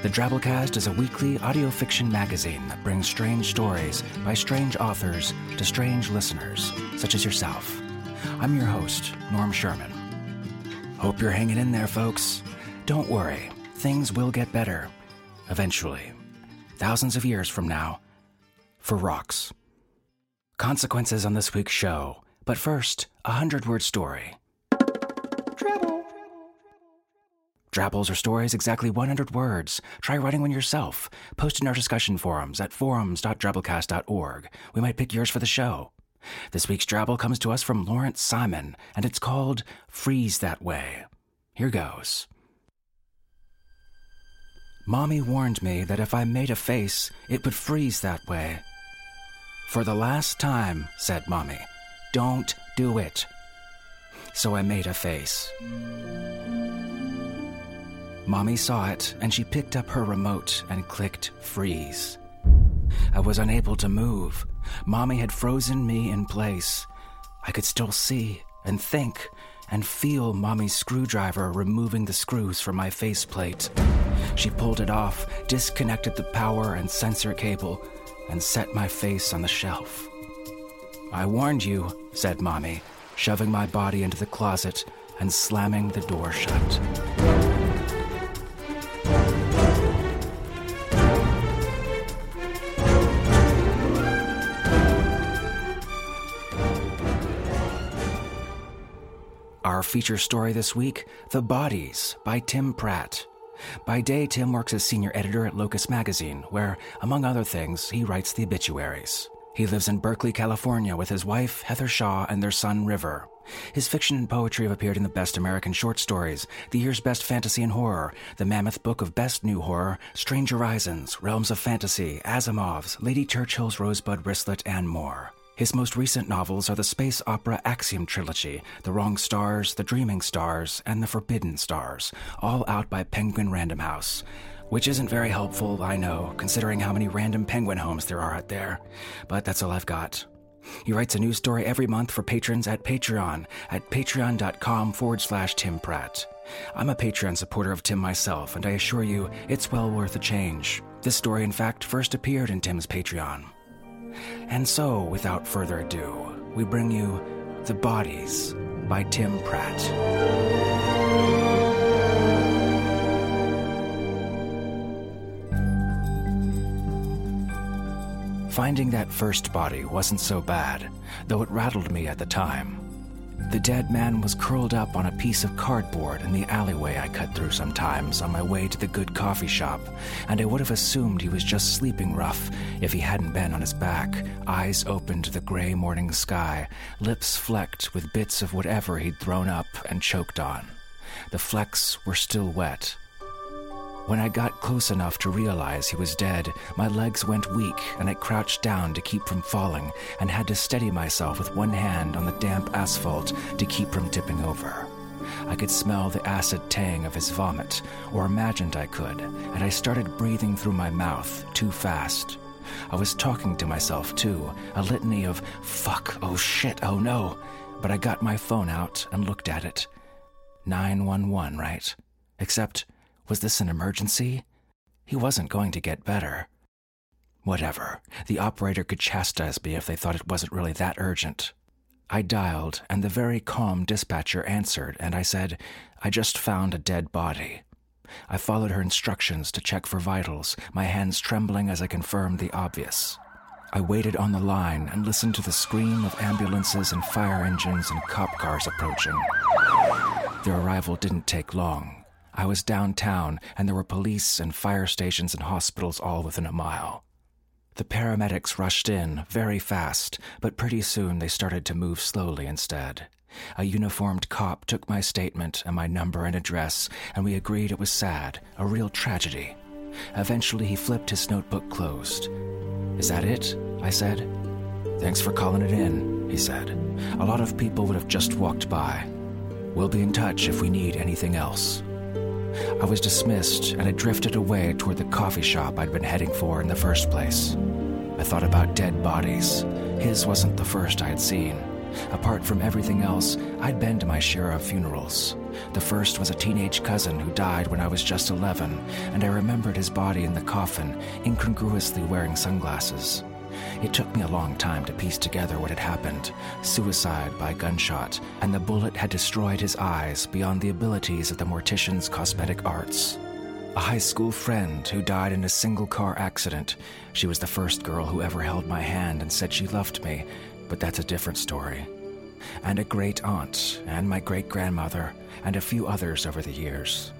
The Drabblecast is a weekly audio fiction magazine that brings strange stories by strange authors to strange listeners, such as yourself. I'm your host, Norm Sherman. Hope you're hanging in there, folks. Don't worry, things will get better. Eventually. Thousands of years from now. For rocks. Consequences on this week's show. But first, a hundred word story. Drabbles are stories exactly 100 words. Try writing one yourself. Post in our discussion forums at forums.drabblecast.org. We might pick yours for the show. This week's Drabble comes to us from Lawrence Simon, and it's called Freeze That Way. Here goes. Mommy warned me that if I made a face, it would freeze that way. For the last time, said Mommy, don't do it. So I made a face. Mommy saw it, and she picked up her remote and clicked freeze. I was unable to move. Mommy had frozen me in place. I could still see and think and feel Mommy's screwdriver removing the screws from my faceplate. She pulled it off, disconnected the power and sensor cable, and set my face on the shelf. I warned you, said Mommy, shoving my body into the closet and slamming the door shut. Our feature story this week The Bodies by Tim Pratt. By day, Tim works as senior editor at Locus Magazine, where, among other things, he writes the obituaries. He lives in Berkeley, California with his wife, Heather Shaw, and their son, River. His fiction and poetry have appeared in the Best American Short Stories, the year's Best Fantasy and Horror, the Mammoth Book of Best New Horror, Strange Horizons, Realms of Fantasy, Asimov's, Lady Churchill's Rosebud Wristlet, and more. His most recent novels are the space opera Axiom trilogy, The Wrong Stars, The Dreaming Stars, and The Forbidden Stars, all out by Penguin Random House. Which isn't very helpful, I know, considering how many random penguin homes there are out there. But that's all I've got. He writes a new story every month for patrons at Patreon at patreon.com forward slash Tim Pratt. I'm a Patreon supporter of Tim myself, and I assure you, it's well worth a change. This story, in fact, first appeared in Tim's Patreon. And so, without further ado, we bring you The Bodies by Tim Pratt. Finding that first body wasn't so bad, though it rattled me at the time. The dead man was curled up on a piece of cardboard in the alleyway I cut through sometimes on my way to the good coffee shop, and I would have assumed he was just sleeping rough if he hadn't been on his back, eyes open to the gray morning sky, lips flecked with bits of whatever he'd thrown up and choked on. The flecks were still wet, when I got close enough to realize he was dead, my legs went weak and I crouched down to keep from falling and had to steady myself with one hand on the damp asphalt to keep from tipping over. I could smell the acid tang of his vomit, or imagined I could, and I started breathing through my mouth too fast. I was talking to myself too, a litany of fuck, oh shit, oh no. But I got my phone out and looked at it. 911, right? Except was this an emergency? He wasn't going to get better. Whatever. The operator could chastise me if they thought it wasn't really that urgent. I dialed, and the very calm dispatcher answered, and I said, I just found a dead body. I followed her instructions to check for vitals, my hands trembling as I confirmed the obvious. I waited on the line and listened to the scream of ambulances and fire engines and cop cars approaching. Their arrival didn't take long. I was downtown, and there were police and fire stations and hospitals all within a mile. The paramedics rushed in very fast, but pretty soon they started to move slowly instead. A uniformed cop took my statement and my number and address, and we agreed it was sad, a real tragedy. Eventually, he flipped his notebook closed. Is that it? I said. Thanks for calling it in, he said. A lot of people would have just walked by. We'll be in touch if we need anything else. I was dismissed and had drifted away toward the coffee shop I'd been heading for in the first place. I thought about dead bodies. His wasn't the first I'd seen. Apart from everything else, I'd been to my share of funerals. The first was a teenage cousin who died when I was just 11, and I remembered his body in the coffin, incongruously wearing sunglasses. It took me a long time to piece together what had happened suicide by gunshot, and the bullet had destroyed his eyes beyond the abilities of the mortician's cosmetic arts. A high school friend who died in a single car accident. She was the first girl who ever held my hand and said she loved me, but that's a different story. And a great aunt, and my great grandmother, and a few others over the years.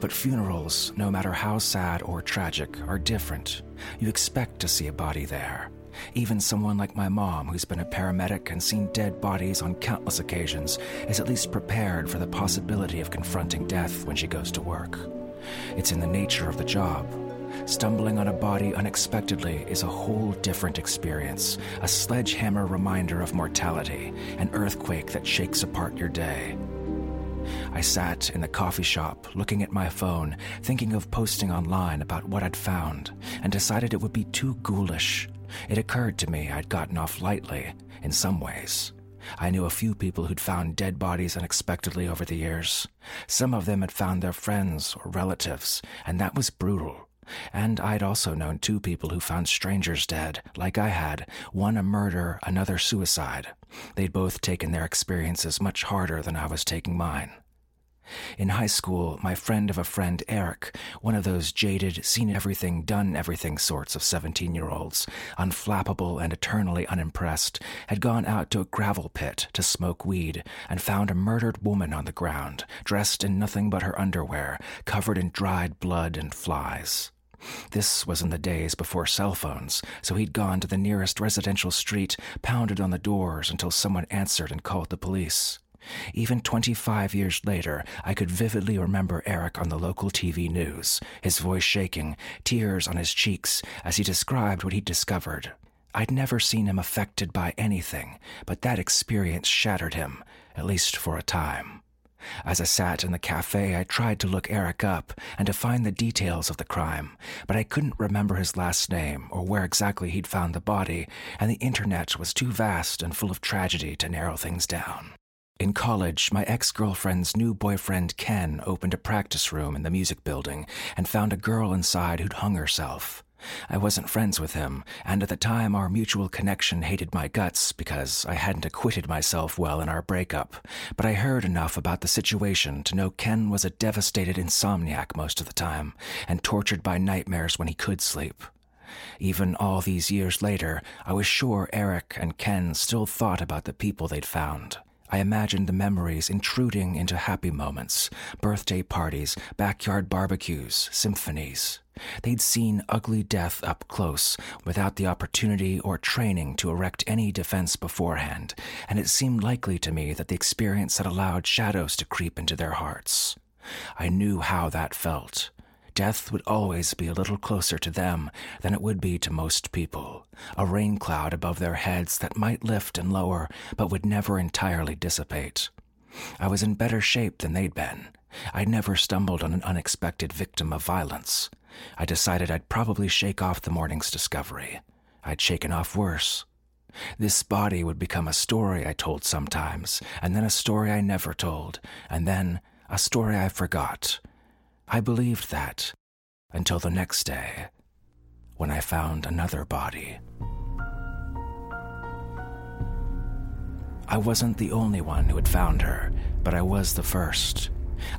But funerals, no matter how sad or tragic, are different. You expect to see a body there. Even someone like my mom, who's been a paramedic and seen dead bodies on countless occasions, is at least prepared for the possibility of confronting death when she goes to work. It's in the nature of the job. Stumbling on a body unexpectedly is a whole different experience, a sledgehammer reminder of mortality, an earthquake that shakes apart your day. I sat in the coffee shop looking at my phone, thinking of posting online about what I'd found, and decided it would be too ghoulish. It occurred to me I'd gotten off lightly, in some ways. I knew a few people who'd found dead bodies unexpectedly over the years. Some of them had found their friends or relatives, and that was brutal. And I'd also known two people who found strangers dead, like I had, one a murder, another suicide. They'd both taken their experiences much harder than I was taking mine. In high school, my friend of a friend, Eric, one of those jaded, seen everything, done everything sorts of 17 year olds, unflappable and eternally unimpressed, had gone out to a gravel pit to smoke weed and found a murdered woman on the ground, dressed in nothing but her underwear, covered in dried blood and flies. This was in the days before cell phones, so he'd gone to the nearest residential street, pounded on the doors until someone answered and called the police. Even 25 years later, I could vividly remember Eric on the local TV news, his voice shaking, tears on his cheeks, as he described what he'd discovered. I'd never seen him affected by anything, but that experience shattered him, at least for a time. As I sat in the cafe, I tried to look Eric up and to find the details of the crime, but I couldn't remember his last name or where exactly he'd found the body, and the internet was too vast and full of tragedy to narrow things down. In college, my ex girlfriend's new boyfriend Ken opened a practice room in the music building and found a girl inside who'd hung herself. I wasn't friends with him, and at the time our mutual connection hated my guts because I hadn't acquitted myself well in our breakup. But I heard enough about the situation to know Ken was a devastated insomniac most of the time, and tortured by nightmares when he could sleep. Even all these years later, I was sure Eric and Ken still thought about the people they'd found. I imagined the memories intruding into happy moments birthday parties, backyard barbecues, symphonies. They'd seen ugly death up close without the opportunity or training to erect any defense beforehand, and it seemed likely to me that the experience had allowed shadows to creep into their hearts. I knew how that felt death would always be a little closer to them than it would be to most people, a rain cloud above their heads that might lift and lower, but would never entirely dissipate. I was in better shape than they'd been. I'd never stumbled on an unexpected victim of violence. I decided I'd probably shake off the morning's discovery. I'd shaken off worse. This body would become a story I told sometimes, and then a story I never told, and then a story I forgot, I believed that until the next day when I found another body. I wasn't the only one who had found her, but I was the first.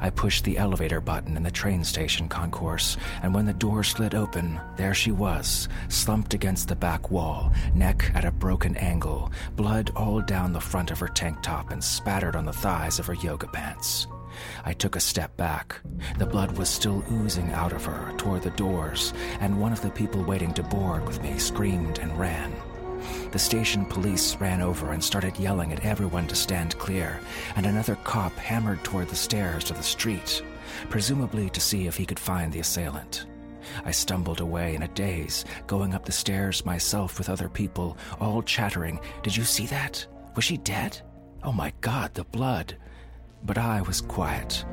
I pushed the elevator button in the train station concourse, and when the door slid open, there she was, slumped against the back wall, neck at a broken angle, blood all down the front of her tank top and spattered on the thighs of her yoga pants. I took a step back. The blood was still oozing out of her toward the doors, and one of the people waiting to board with me screamed and ran. The station police ran over and started yelling at everyone to stand clear, and another cop hammered toward the stairs to the street, presumably to see if he could find the assailant. I stumbled away in a daze, going up the stairs myself with other people, all chattering, Did you see that? Was she dead? Oh my god, the blood! But I was quiet.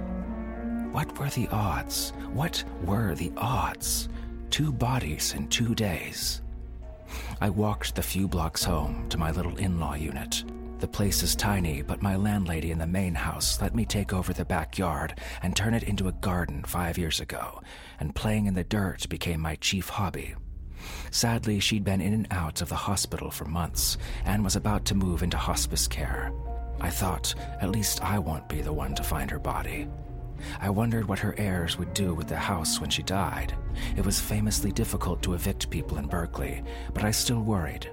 What were the odds? What were the odds? Two bodies in two days. I walked the few blocks home to my little in law unit. The place is tiny, but my landlady in the main house let me take over the backyard and turn it into a garden five years ago, and playing in the dirt became my chief hobby. Sadly, she'd been in and out of the hospital for months and was about to move into hospice care. I thought, at least I won't be the one to find her body. I wondered what her heirs would do with the house when she died. It was famously difficult to evict people in Berkeley, but I still worried.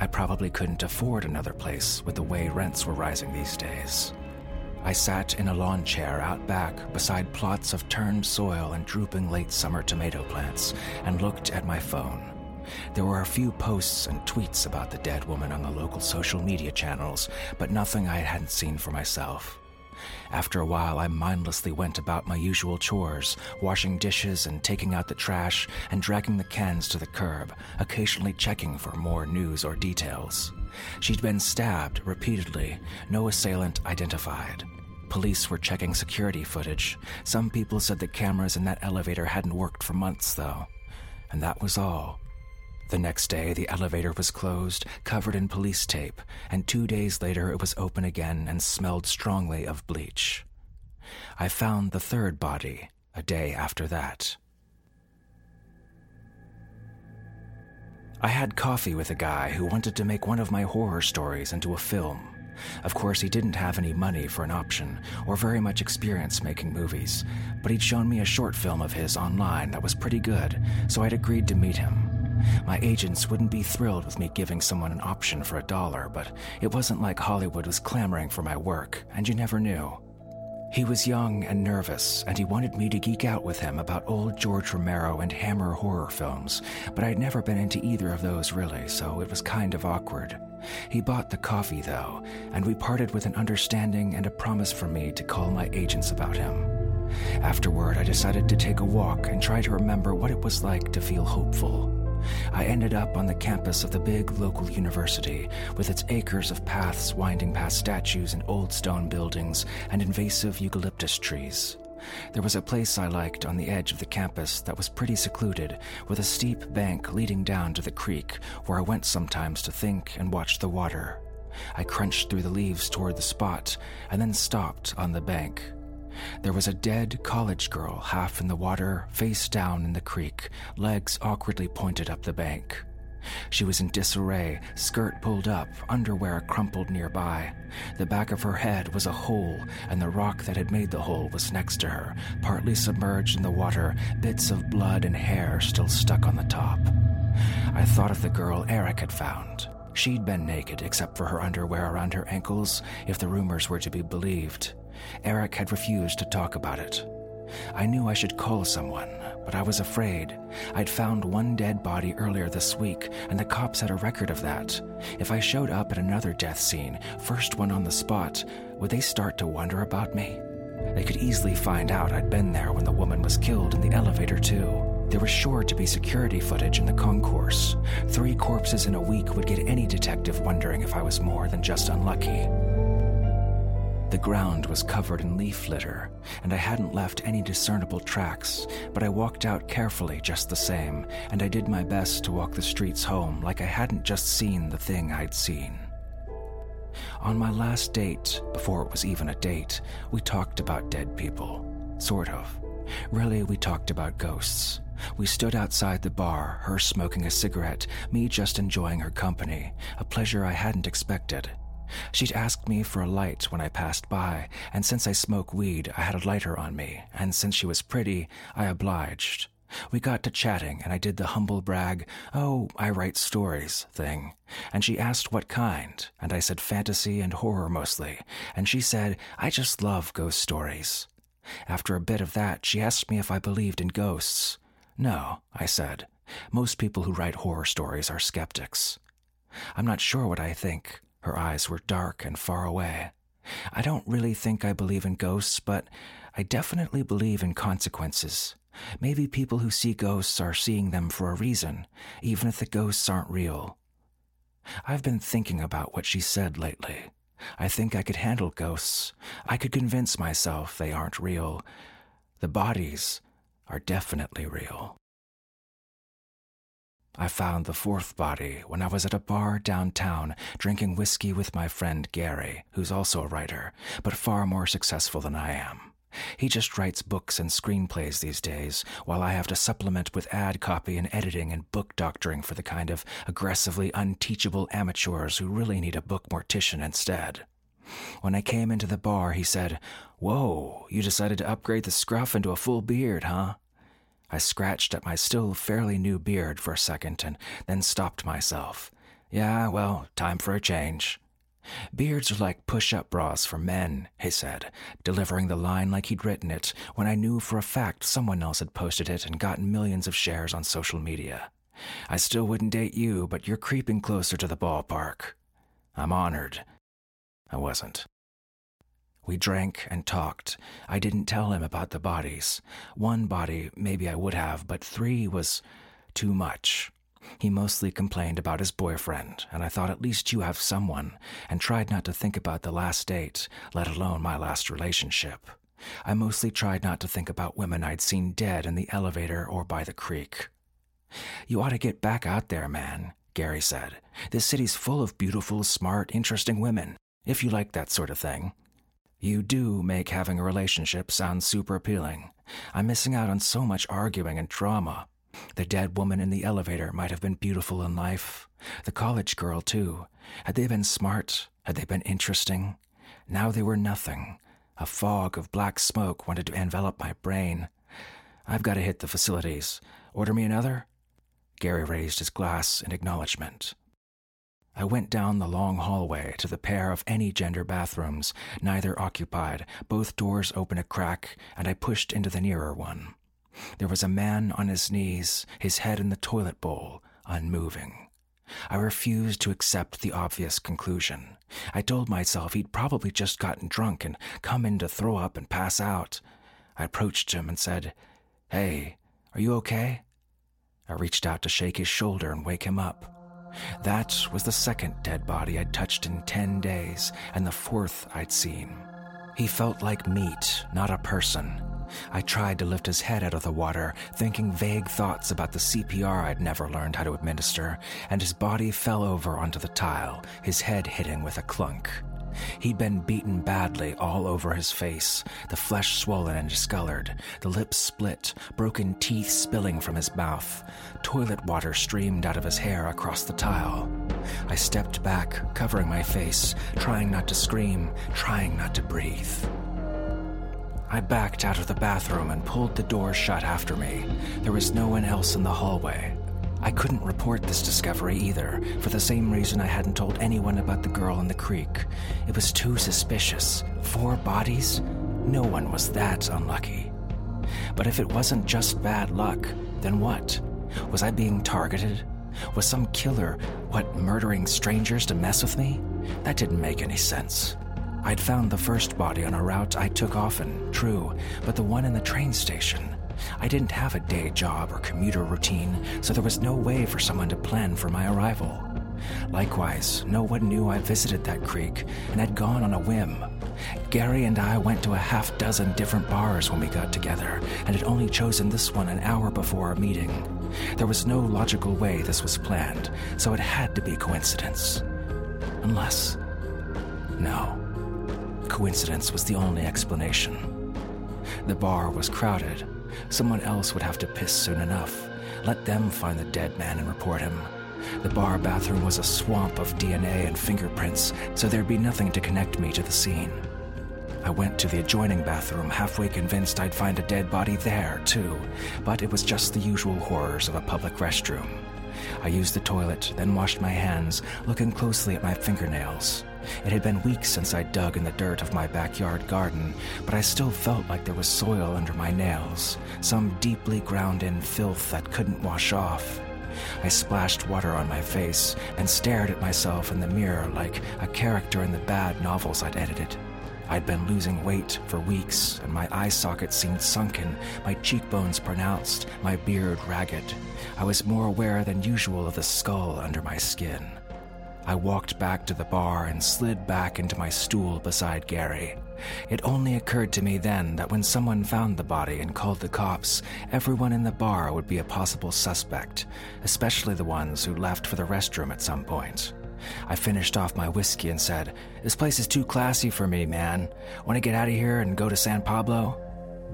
I probably couldn't afford another place with the way rents were rising these days. I sat in a lawn chair out back beside plots of turned soil and drooping late summer tomato plants and looked at my phone. There were a few posts and tweets about the dead woman on the local social media channels, but nothing I hadn't seen for myself. After a while, I mindlessly went about my usual chores, washing dishes and taking out the trash and dragging the cans to the curb, occasionally checking for more news or details. She'd been stabbed repeatedly, no assailant identified. Police were checking security footage. Some people said the cameras in that elevator hadn't worked for months, though. And that was all. The next day, the elevator was closed, covered in police tape, and two days later it was open again and smelled strongly of bleach. I found the third body a day after that. I had coffee with a guy who wanted to make one of my horror stories into a film. Of course, he didn't have any money for an option or very much experience making movies, but he'd shown me a short film of his online that was pretty good, so I'd agreed to meet him. My agents wouldn't be thrilled with me giving someone an option for a dollar, but it wasn't like Hollywood was clamoring for my work, and you never knew. He was young and nervous, and he wanted me to geek out with him about old George Romero and Hammer horror films, but I'd never been into either of those really, so it was kind of awkward. He bought the coffee, though, and we parted with an understanding and a promise from me to call my agents about him. Afterward, I decided to take a walk and try to remember what it was like to feel hopeful. I ended up on the campus of the big local university, with its acres of paths winding past statues and old stone buildings and invasive eucalyptus trees. There was a place I liked on the edge of the campus that was pretty secluded, with a steep bank leading down to the creek, where I went sometimes to think and watch the water. I crunched through the leaves toward the spot and then stopped on the bank. There was a dead college girl half in the water, face down in the creek, legs awkwardly pointed up the bank. She was in disarray, skirt pulled up, underwear crumpled nearby. The back of her head was a hole, and the rock that had made the hole was next to her, partly submerged in the water, bits of blood and hair still stuck on the top. I thought of the girl Eric had found. She'd been naked except for her underwear around her ankles, if the rumors were to be believed. Eric had refused to talk about it. I knew I should call someone, but I was afraid. I'd found one dead body earlier this week, and the cops had a record of that. If I showed up at another death scene, first one on the spot, would they start to wonder about me? They could easily find out I'd been there when the woman was killed in the elevator, too. There was sure to be security footage in the concourse. Three corpses in a week would get any detective wondering if I was more than just unlucky. The ground was covered in leaf litter, and I hadn't left any discernible tracks, but I walked out carefully just the same, and I did my best to walk the streets home like I hadn't just seen the thing I'd seen. On my last date, before it was even a date, we talked about dead people. Sort of. Really, we talked about ghosts. We stood outside the bar, her smoking a cigarette, me just enjoying her company, a pleasure I hadn't expected. She'd asked me for a light when I passed by, and since I smoke weed, I had a lighter on me, and since she was pretty, I obliged. We got to chatting, and I did the humble brag, oh, I write stories thing. And she asked what kind, and I said fantasy and horror mostly, and she said, I just love ghost stories. After a bit of that, she asked me if I believed in ghosts. No, I said. Most people who write horror stories are skeptics. I'm not sure what I think. Her eyes were dark and far away. I don't really think I believe in ghosts, but I definitely believe in consequences. Maybe people who see ghosts are seeing them for a reason, even if the ghosts aren't real. I've been thinking about what she said lately. I think I could handle ghosts. I could convince myself they aren't real. The bodies are definitely real. I found the fourth body when I was at a bar downtown drinking whiskey with my friend Gary, who's also a writer, but far more successful than I am. He just writes books and screenplays these days, while I have to supplement with ad copy and editing and book doctoring for the kind of aggressively unteachable amateurs who really need a book mortician instead. When I came into the bar, he said, Whoa, you decided to upgrade the scruff into a full beard, huh? I scratched at my still fairly new beard for a second and then stopped myself. Yeah, well, time for a change. Beards are like push up bras for men, he said, delivering the line like he'd written it when I knew for a fact someone else had posted it and gotten millions of shares on social media. I still wouldn't date you, but you're creeping closer to the ballpark. I'm honored. I wasn't. We drank and talked. I didn't tell him about the bodies. One body, maybe I would have, but three was too much. He mostly complained about his boyfriend, and I thought at least you have someone, and tried not to think about the last date, let alone my last relationship. I mostly tried not to think about women I'd seen dead in the elevator or by the creek. You ought to get back out there, man, Gary said. This city's full of beautiful, smart, interesting women, if you like that sort of thing. You do make having a relationship sound super appealing. I'm missing out on so much arguing and drama. The dead woman in the elevator might have been beautiful in life. The college girl, too. Had they been smart? Had they been interesting? Now they were nothing. A fog of black smoke wanted to envelop my brain. I've got to hit the facilities. Order me another? Gary raised his glass in acknowledgement. I went down the long hallway to the pair of any gender bathrooms, neither occupied, both doors open a crack, and I pushed into the nearer one. There was a man on his knees, his head in the toilet bowl, unmoving. I refused to accept the obvious conclusion. I told myself he'd probably just gotten drunk and come in to throw up and pass out. I approached him and said, Hey, are you okay? I reached out to shake his shoulder and wake him up. That was the second dead body I'd touched in 10 days, and the fourth I'd seen. He felt like meat, not a person. I tried to lift his head out of the water, thinking vague thoughts about the CPR I'd never learned how to administer, and his body fell over onto the tile, his head hitting with a clunk. He'd been beaten badly all over his face, the flesh swollen and discolored, the lips split, broken teeth spilling from his mouth. Toilet water streamed out of his hair across the tile. I stepped back, covering my face, trying not to scream, trying not to breathe. I backed out of the bathroom and pulled the door shut after me. There was no one else in the hallway. I couldn't report this discovery either, for the same reason I hadn't told anyone about the girl in the creek. It was too suspicious. Four bodies? No one was that unlucky. But if it wasn't just bad luck, then what? Was I being targeted? Was some killer, what, murdering strangers to mess with me? That didn't make any sense. I'd found the first body on a route I took often, true, but the one in the train station, I didn't have a day job or commuter routine, so there was no way for someone to plan for my arrival. Likewise, no one knew I visited that creek and had gone on a whim. Gary and I went to a half dozen different bars when we got together and had only chosen this one an hour before our meeting. There was no logical way this was planned, so it had to be coincidence. Unless. No. Coincidence was the only explanation. The bar was crowded, Someone else would have to piss soon enough. Let them find the dead man and report him. The bar bathroom was a swamp of DNA and fingerprints, so there'd be nothing to connect me to the scene. I went to the adjoining bathroom, halfway convinced I'd find a dead body there, too, but it was just the usual horrors of a public restroom. I used the toilet, then washed my hands, looking closely at my fingernails. It had been weeks since I dug in the dirt of my backyard garden, but I still felt like there was soil under my nails, some deeply ground in filth that couldn't wash off. I splashed water on my face and stared at myself in the mirror like a character in the bad novels I'd edited. I'd been losing weight for weeks, and my eye sockets seemed sunken, my cheekbones pronounced, my beard ragged. I was more aware than usual of the skull under my skin. I walked back to the bar and slid back into my stool beside Gary. It only occurred to me then that when someone found the body and called the cops, everyone in the bar would be a possible suspect, especially the ones who left for the restroom at some point. I finished off my whiskey and said, This place is too classy for me, man. Want to get out of here and go to San Pablo?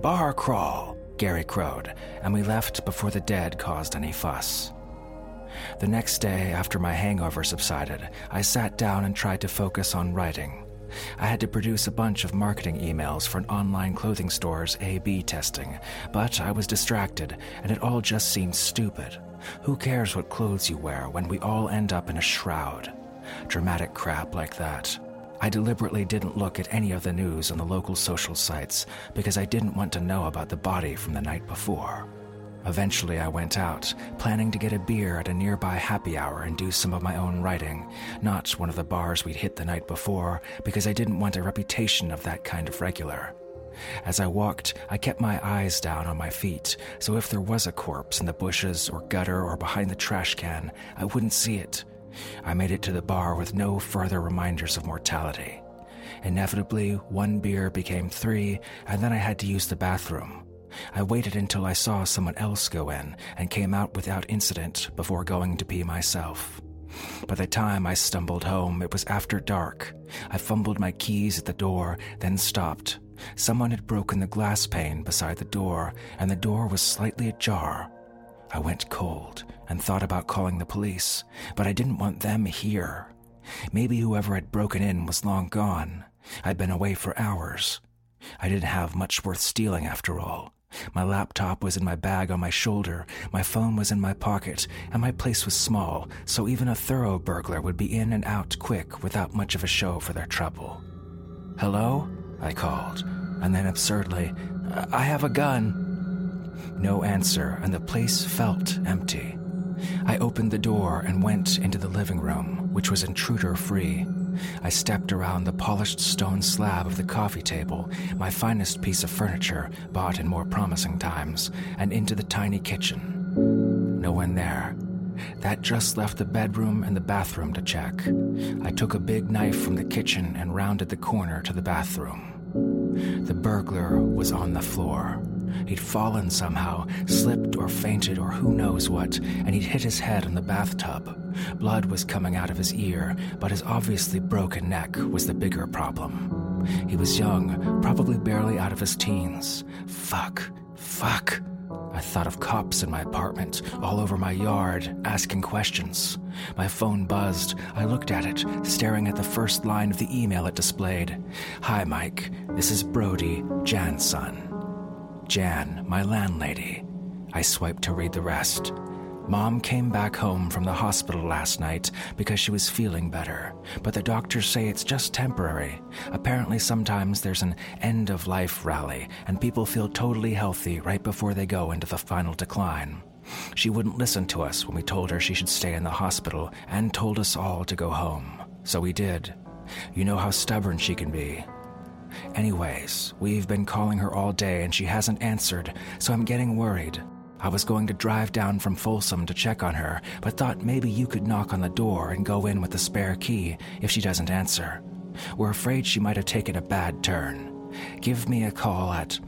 Bar crawl, Gary crowed, and we left before the dead caused any fuss. The next day, after my hangover subsided, I sat down and tried to focus on writing. I had to produce a bunch of marketing emails for an online clothing store's A B testing, but I was distracted and it all just seemed stupid. Who cares what clothes you wear when we all end up in a shroud? Dramatic crap like that. I deliberately didn't look at any of the news on the local social sites because I didn't want to know about the body from the night before. Eventually, I went out, planning to get a beer at a nearby happy hour and do some of my own writing, not one of the bars we'd hit the night before, because I didn't want a reputation of that kind of regular. As I walked, I kept my eyes down on my feet, so if there was a corpse in the bushes or gutter or behind the trash can, I wouldn't see it. I made it to the bar with no further reminders of mortality. Inevitably, one beer became three, and then I had to use the bathroom. I waited until I saw someone else go in and came out without incident before going to pee myself. By the time I stumbled home, it was after dark. I fumbled my keys at the door, then stopped. Someone had broken the glass pane beside the door, and the door was slightly ajar. I went cold and thought about calling the police, but I didn't want them here. Maybe whoever had broken in was long gone. I'd been away for hours. I didn't have much worth stealing after all. My laptop was in my bag on my shoulder, my phone was in my pocket, and my place was small, so even a thorough burglar would be in and out quick without much of a show for their trouble. Hello? I called, and then absurdly, I have a gun. No answer, and the place felt empty. I opened the door and went into the living room, which was intruder free. I stepped around the polished stone slab of the coffee table, my finest piece of furniture bought in more promising times, and into the tiny kitchen. No one there. That just left the bedroom and the bathroom to check. I took a big knife from the kitchen and rounded the corner to the bathroom. The burglar was on the floor. He'd fallen somehow, slipped or fainted or who knows what, and he'd hit his head on the bathtub. Blood was coming out of his ear, but his obviously broken neck was the bigger problem. He was young, probably barely out of his teens. Fuck. Fuck. I thought of cops in my apartment, all over my yard, asking questions. My phone buzzed. I looked at it, staring at the first line of the email it displayed. Hi, Mike. This is Brody, Jan's son. Jan, my landlady. I swiped to read the rest. Mom came back home from the hospital last night because she was feeling better, but the doctors say it's just temporary. Apparently, sometimes there's an end of life rally, and people feel totally healthy right before they go into the final decline. She wouldn't listen to us when we told her she should stay in the hospital and told us all to go home. So we did. You know how stubborn she can be. Anyways, we've been calling her all day and she hasn't answered, so I'm getting worried. I was going to drive down from Folsom to check on her, but thought maybe you could knock on the door and go in with the spare key if she doesn't answer. We're afraid she might have taken a bad turn. Give me a call at.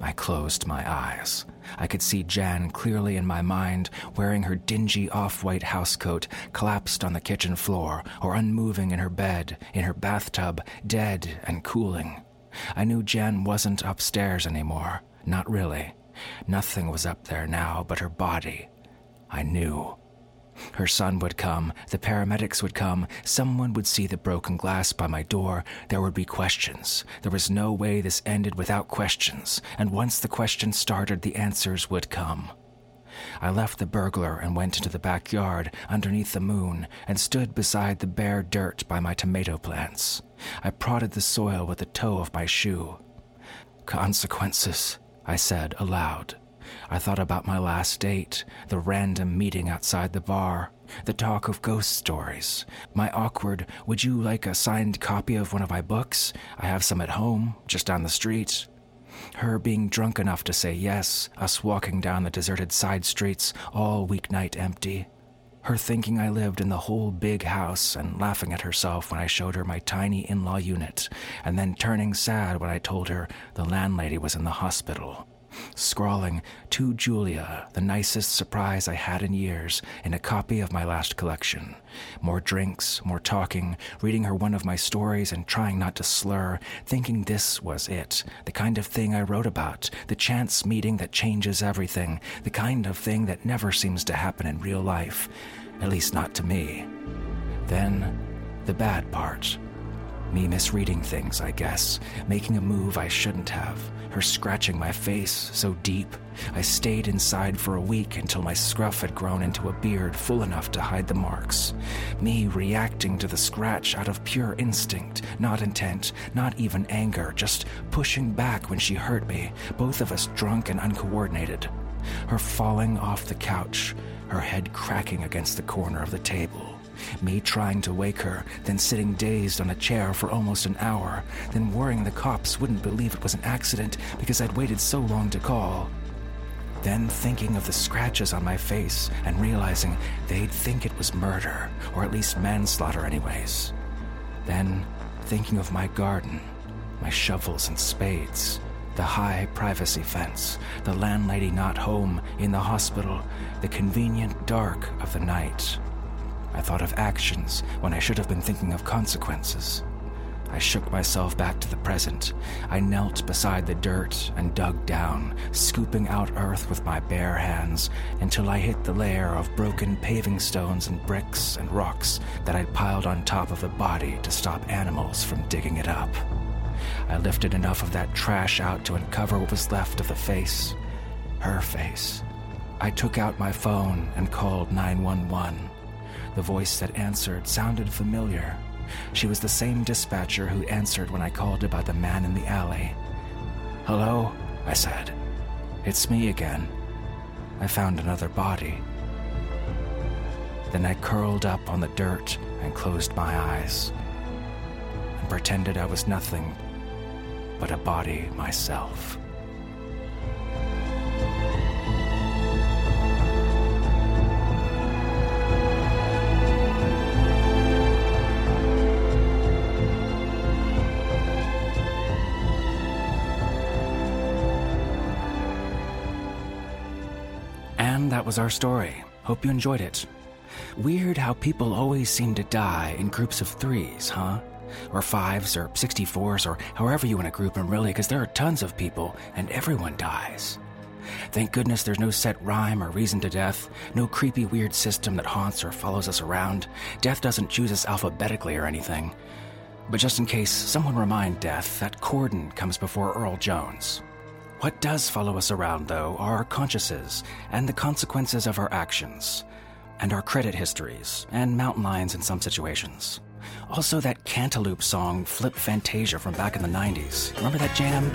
I closed my eyes. I could see Jan clearly in my mind, wearing her dingy off white housecoat, collapsed on the kitchen floor, or unmoving in her bed, in her bathtub, dead and cooling. I knew Jan wasn't upstairs anymore. Not really. Nothing was up there now but her body. I knew. Her son would come, the paramedics would come, someone would see the broken glass by my door, there would be questions. There was no way this ended without questions, and once the questions started, the answers would come. I left the burglar and went into the backyard underneath the moon and stood beside the bare dirt by my tomato plants. I prodded the soil with the toe of my shoe. Consequences, I said aloud. I thought about my last date, the random meeting outside the bar, the talk of ghost stories, my awkward, would you like a signed copy of one of my books? I have some at home, just down the street. Her being drunk enough to say yes, us walking down the deserted side streets, all weeknight empty. Her thinking I lived in the whole big house and laughing at herself when I showed her my tiny in law unit, and then turning sad when I told her the landlady was in the hospital scrawling, To Julia, the nicest surprise I had in years, in a copy of my last collection. More drinks, more talking, reading her one of my stories and trying not to slur, thinking this was it, the kind of thing I wrote about, the chance meeting that changes everything, the kind of thing that never seems to happen in real life, at least not to me. Then, the bad part. Me misreading things, I guess, making a move I shouldn't have her scratching my face so deep. I stayed inside for a week until my scruff had grown into a beard full enough to hide the marks. Me reacting to the scratch out of pure instinct, not intent, not even anger, just pushing back when she hurt me, both of us drunk and uncoordinated. Her falling off the couch, her head cracking against the corner of the table. Me trying to wake her, then sitting dazed on a chair for almost an hour, then worrying the cops wouldn't believe it was an accident because I'd waited so long to call. Then thinking of the scratches on my face and realizing they'd think it was murder, or at least manslaughter, anyways. Then thinking of my garden, my shovels and spades, the high privacy fence, the landlady not home, in the hospital, the convenient dark of the night. I thought of actions when I should have been thinking of consequences. I shook myself back to the present. I knelt beside the dirt and dug down, scooping out earth with my bare hands until I hit the layer of broken paving stones and bricks and rocks that I'd piled on top of the body to stop animals from digging it up. I lifted enough of that trash out to uncover what was left of the face. Her face. I took out my phone and called 911. The voice that answered sounded familiar. She was the same dispatcher who answered when I called about the man in the alley. Hello, I said. It's me again. I found another body. Then I curled up on the dirt and closed my eyes and pretended I was nothing but a body myself. Was our story. Hope you enjoyed it. Weird how people always seem to die in groups of threes, huh? Or fives, or 64s, or however you want to group them, really, because there are tons of people, and everyone dies. Thank goodness there's no set rhyme or reason to death, no creepy weird system that haunts or follows us around. Death doesn't choose us alphabetically or anything. But just in case, someone remind Death that Corden comes before Earl Jones. What does follow us around, though, are our consciences and the consequences of our actions, and our credit histories, and mountain lions in some situations. Also, that Cantaloop song, Flip Fantasia from back in the 90s. Remember that jam?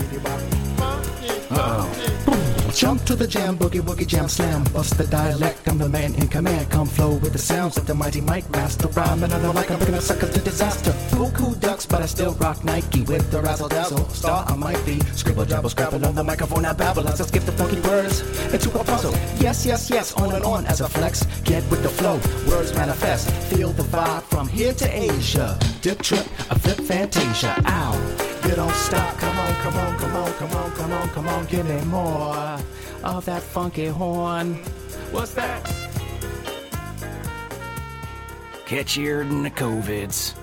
Uh oh. Jump to the jam, boogie woogie jam slam. Bust the dialect, I'm the man in command. Come flow with the sounds of the mighty mic master. Rhyme another like I'm gonna sucker to disaster. Buku ducks, but I still rock Nike with the razzle dazzle. Star I might be. Scribble jabble scrabble on the microphone, I babble I skip the funky words into a puzzle. Yes, yes, yes, on and on as a flex. Get with the flow, words manifest. Feel the vibe from here to Asia. Dip trip, a flip fantasia. Ow. You don't stop. Come on, come on, come on, come on, come on, come on. Give me more of that funky horn. What's that? Catchier than the COVIDs.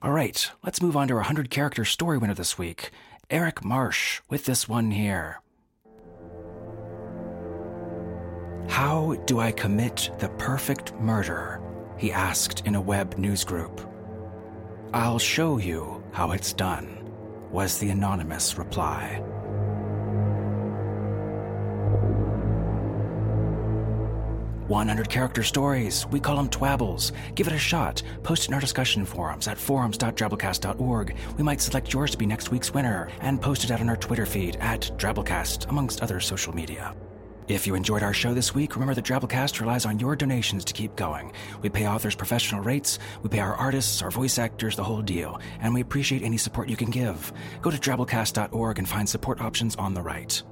All right, let's move on to our 100 character story winner this week, Eric Marsh, with this one here. How do I commit the perfect murder? He asked in a web newsgroup. I'll show you how it's done, was the anonymous reply. 100 character stories. We call them twabbles. Give it a shot. Post in our discussion forums at forums.drabblecast.org. We might select yours to be next week's winner and post it out on our Twitter feed at Drabblecast, amongst other social media. If you enjoyed our show this week, remember that Drabblecast relies on your donations to keep going. We pay authors professional rates, we pay our artists, our voice actors, the whole deal, and we appreciate any support you can give. Go to drabblecast.org and find support options on the right.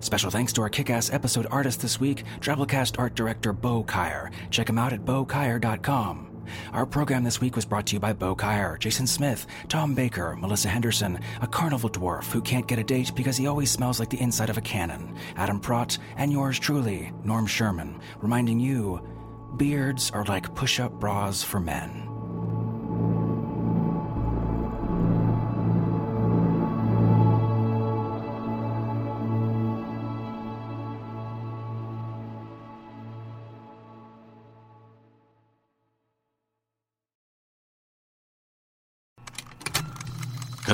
Special thanks to our kick ass episode artist this week, Drabblecast art director Bo Kaier. Check him out at bokaier.com. Our program this week was brought to you by Bo Kaier, Jason Smith, Tom Baker, Melissa Henderson, a carnival dwarf who can't get a date because he always smells like the inside of a cannon, Adam Pratt, and yours truly, Norm Sherman, reminding you beards are like push up bras for men.